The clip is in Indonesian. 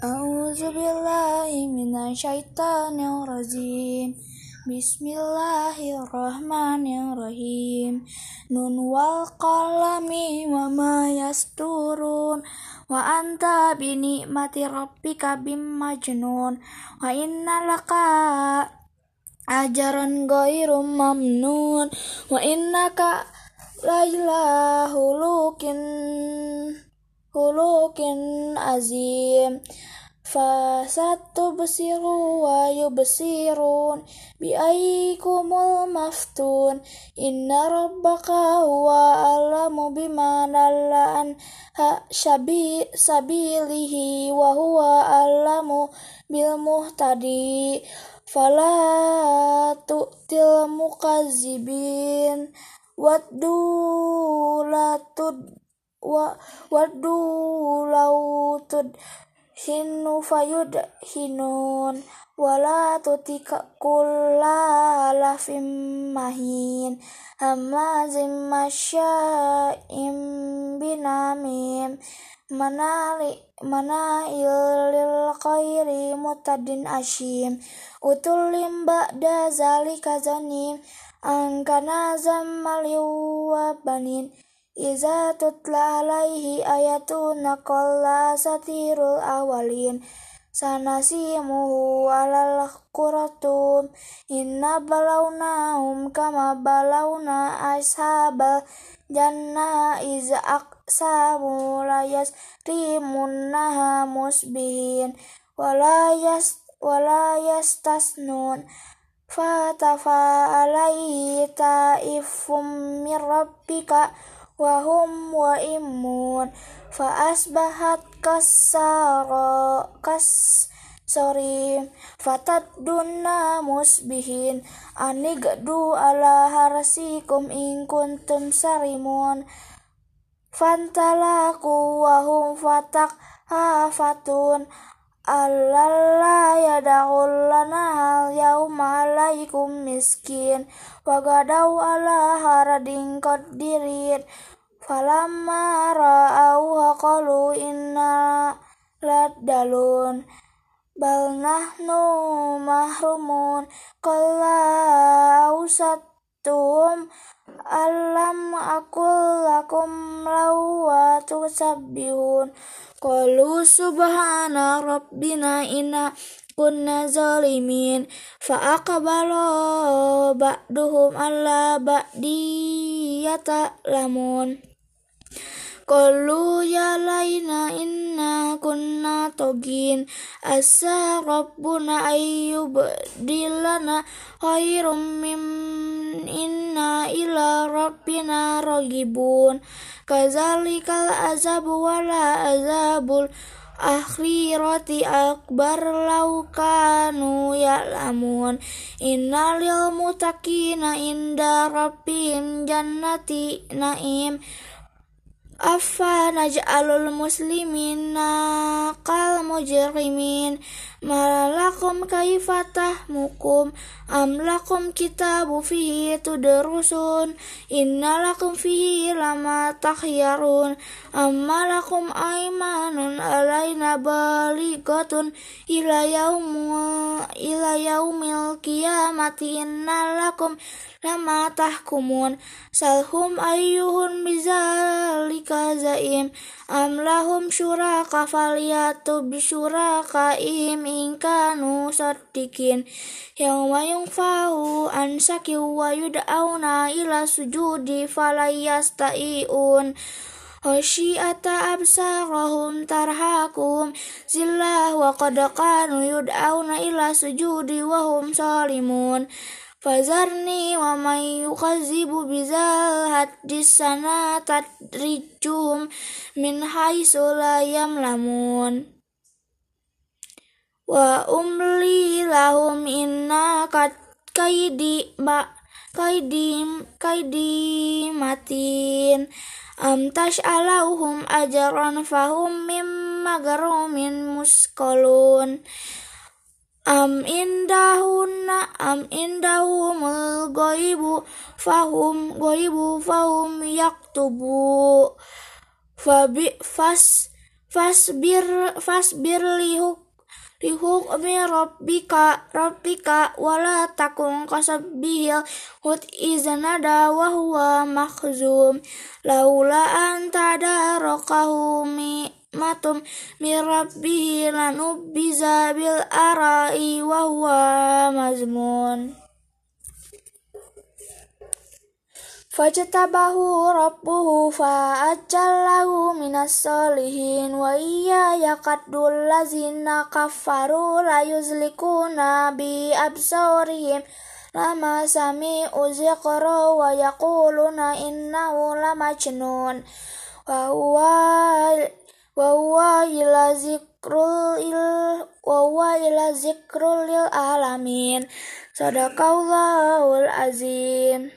A'udzubillahi. Bismillahirrahmanirrahim. Nun wal qalami wa ma yasturun wa anta binikmati rabbika bim majnun wa innalaka ajaran gairum mamnun wa innaka laila hulukin kulukin azim. Fa satu besiru wa yubesirun Biaikumul maftun. Inna rabbaka huwa alamu bimanallaan Ha syabi sabilihi wa huwa alamu bil muhtadi. Fala tu'til mukazibin Waddu la tu wa wadu lautud hinu fayud hinun wala tutika kulla lafim mahin hamazim masyaim binamim. Manali mana ilil khairi mutadin ashim. Utulim ba'da zalika kazanim angkana zamaliwa banin Iza tutla alaihi ayatuna qalla satirul awalin. Sanasimuhu alal quratum inna balawnahum kama balawna ashabal janna iza aqsamu layas rimunnaha musbihin. Walayas walayas tasnun fatafa alaihi ta'ifum mir rabbika wahum wa imun fa asbahat kasara kas sorry fatat dunna musbihin anigdu ala harsikum in kuntum sarimun. Fantalaku wahum fatak hafatun Allah yada'ul lana yauma alaikum miskin. Wagadau ala haradin qadirin falamma ra'auha qalu inna ladalun bal nahnu mahrumun qalla ausattum alam akul lakum lawa tusabbihun qalu subhana rabbina inna kunna zalimin fa aqbala ba'duhum alla ba'di yata'lamun Qalu ya laina inna kunna togin. Asa rabbuna ayyub dilana khairum mim inna ila rabbina ragibun. Kazalikal azabu wala azabul akhirati akbar laukanu ya'lamun. Innalil mutakina inda rabbim jannati naim Afa naj'alul muslimina kal mujrimin Malakum kaifatah mukum Am lakum kitabu fihi tudrusun Inna lakum fihi lama takhyarun Amma lakum aimanun alaina balighatun ila yaumil ila yaumil qiyamati inna lakum lama tahkumun salhum ayyuhun bizalika zaim am lahum syuraka falyatu bisyurakaihim in kanu saddiqin yawma yunfahu an saki wa yud'auna ila sujudi falayastai'un. Khasyiata absarahum tarhakum. Zillah wa qad kanu yud'auna ila sujudi wa hum salimun. Fazarni wa man yukazzibu bizal hadis sana tadrijum. Min haitsu la yamlamun wa umli lahum inna kaidi ba kaidi kaidi matin. Am tas'alahum ajran fahum mim magarumin muskolun am indahuna am indahumul goibu fahum goibu fahum yaktubu. Fabi fas fasbir fasbir lihuk lihukmi rabbika rabbika wala takun kasabihil hut iznada wa huwa makhzum. Laula anta darakahu mi matum mirabbihi lanubbiza bil arai wa huwa mazmun Fajtabahu rabbuhu fa'ajallahu minas solihin wa iya yakadul lazina kafaru la yuzlikuna bi absorihim lama sami uzikro wa yakuluna innahu lamajnun wa wa huwa ila zikrul il wa huwa ila zikrul lil alamin. Sadaqallahul azim